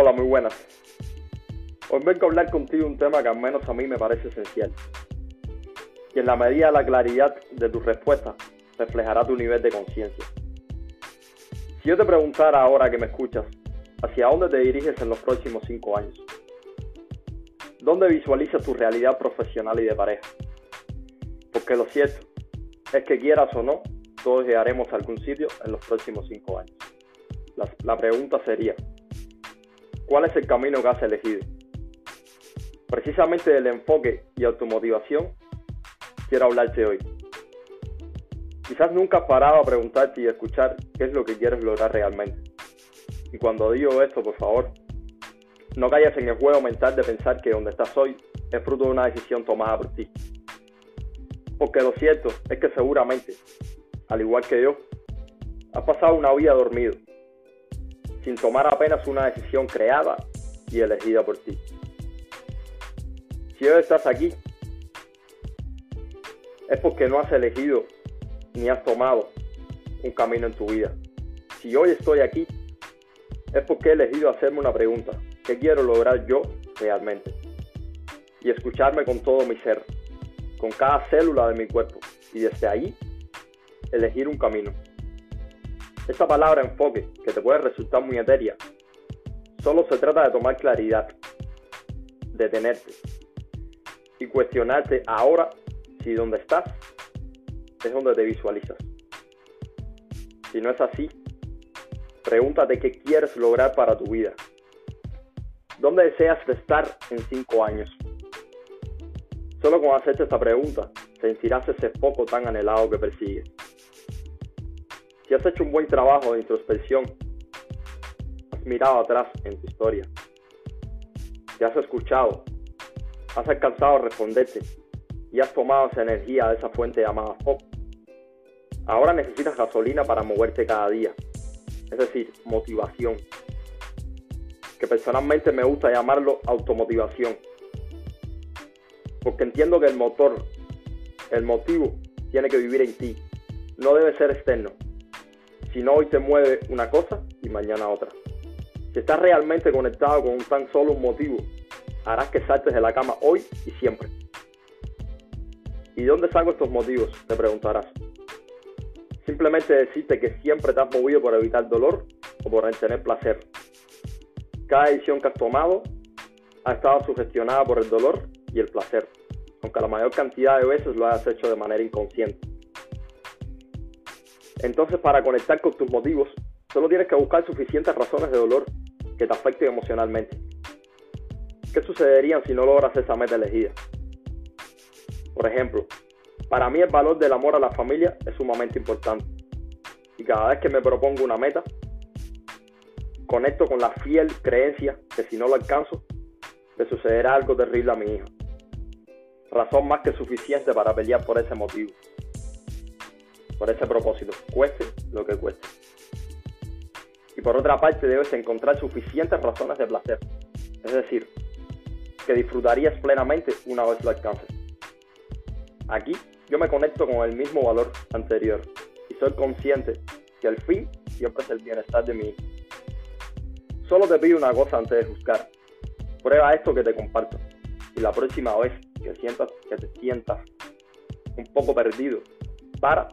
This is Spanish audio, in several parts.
Hola, muy buenas. Hoy vengo a hablar contigo un tema que al menos a mí me parece esencial. Y en la medida de la claridad de tus respuestas reflejará tu nivel de conciencia. Si yo te preguntara ahora que me escuchas, ¿hacia dónde te diriges en los próximos cinco años? ¿Dónde visualizas tu realidad profesional y de pareja? Porque lo cierto es que quieras o no, todos llegaremos a algún sitio en los próximos cinco años. La, la pregunta sería, ¿cuál es el camino que has elegido? Precisamente del enfoque y automotivación quiero hablarte hoy. Quizás nunca has parado a preguntarte y escuchar qué es lo que quieres lograr realmente. Y cuando digo esto, por favor, no caigas en el juego mental de pensar que donde estás hoy es fruto de una decisión tomada por ti. Porque lo cierto es que seguramente, al igual que yo, has pasado una vida dormido, sin tomar apenas una decisión creada y elegida por ti. Si hoy estás aquí, es porque no has elegido ni has tomado un camino en tu vida. Si hoy estoy aquí, es porque he elegido hacerme una pregunta. ¿Qué quiero lograr yo realmente? Y escucharme con todo mi ser, con cada célula de mi cuerpo. Y desde ahí, elegir un camino. Esta palabra enfoque, que te puede resultar muy etérea, solo se trata de tomar claridad, detenerte y cuestionarte ahora si donde estás es donde te visualizas. Si no es así, pregúntate qué quieres lograr para tu vida. ¿Dónde deseas estar en cinco años? Solo con hacerte esta pregunta, sentirás ese foco tan anhelado que persigues. Si has hecho un buen trabajo de introspección, has mirado atrás en tu historia, te has escuchado, has alcanzado a responderte y has tomado esa energía de esa fuente llamada foco. Ahora necesitas gasolina para moverte cada día, es decir, motivación, que personalmente me gusta llamarlo automotivación, porque entiendo que el motor, el motivo, tiene que vivir en ti, no debe ser externo, si no hoy te mueve una cosa y mañana otra. Si estás realmente conectado con un tan solo un motivo, harás que saltes de la cama hoy y siempre. ¿Y dónde saco estos motivos? Te preguntarás. Simplemente decirte que siempre te has movido por evitar dolor o por tener placer. Cada decisión que has tomado ha estado sugestionada por el dolor y el placer, aunque la mayor cantidad de veces lo hayas hecho de manera inconsciente. Entonces, para conectar con tus motivos, solo tienes que buscar suficientes razones de dolor que te afecten emocionalmente. ¿Qué sucedería si no logras esa meta elegida? Por ejemplo, para mí el valor del amor a la familia es sumamente importante. Y cada vez que me propongo una meta, conecto con la fiel creencia que si no lo alcanzo, le sucederá algo terrible a mi hija. Razón más que suficiente para pelear por ese motivo, por ese propósito, cueste lo que cueste. Y por otra parte debes encontrar suficientes razones de placer, es decir, que disfrutarías plenamente una vez lo alcances. Aquí yo me conecto con el mismo valor anterior y soy consciente que el fin siempre es el bienestar de mí. Solo te pido una cosa antes de juzgar. Prueba esto que te comparto y la próxima vez que sientas que te sientas un poco perdido, para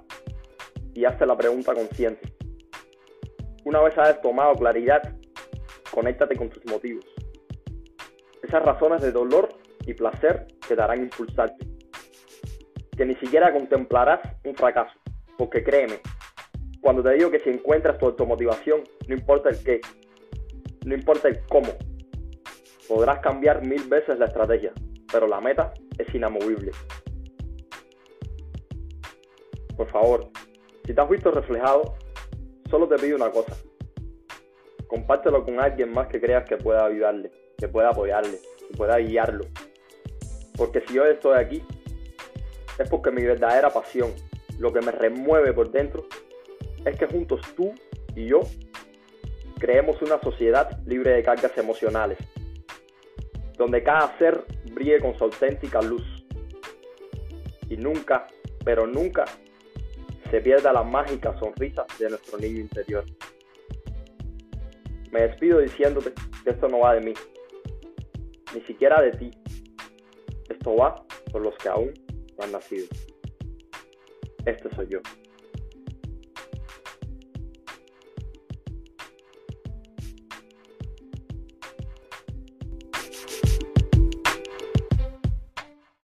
y hazte la pregunta consciente. Una vez hayas tomado claridad, conéctate con tus motivos. Esas razones de dolor y placer te darán impulsarte que ni siquiera contemplarás un fracaso. Porque créeme, cuando te digo que si encuentras tu automotivación, no importa el qué, no importa el cómo, podrás cambiar mil veces la estrategia, pero la meta es inamovible. Por favor, si te has visto reflejado, solo te pido una cosa. Compártelo con alguien más que creas que pueda ayudarle, que pueda apoyarle, que pueda guiarlo. Porque si yo estoy aquí, es porque mi verdadera pasión, lo que me remueve por dentro, es que juntos tú y yo creemos una sociedad libre de cargas emocionales, donde cada ser brille con su auténtica luz y nunca, pero nunca, pierda la mágica sonrisa de nuestro niño interior. Me despido diciéndote que esto no va de mí, ni siquiera de ti. Esto va por los que aún no han nacido. Este soy yo.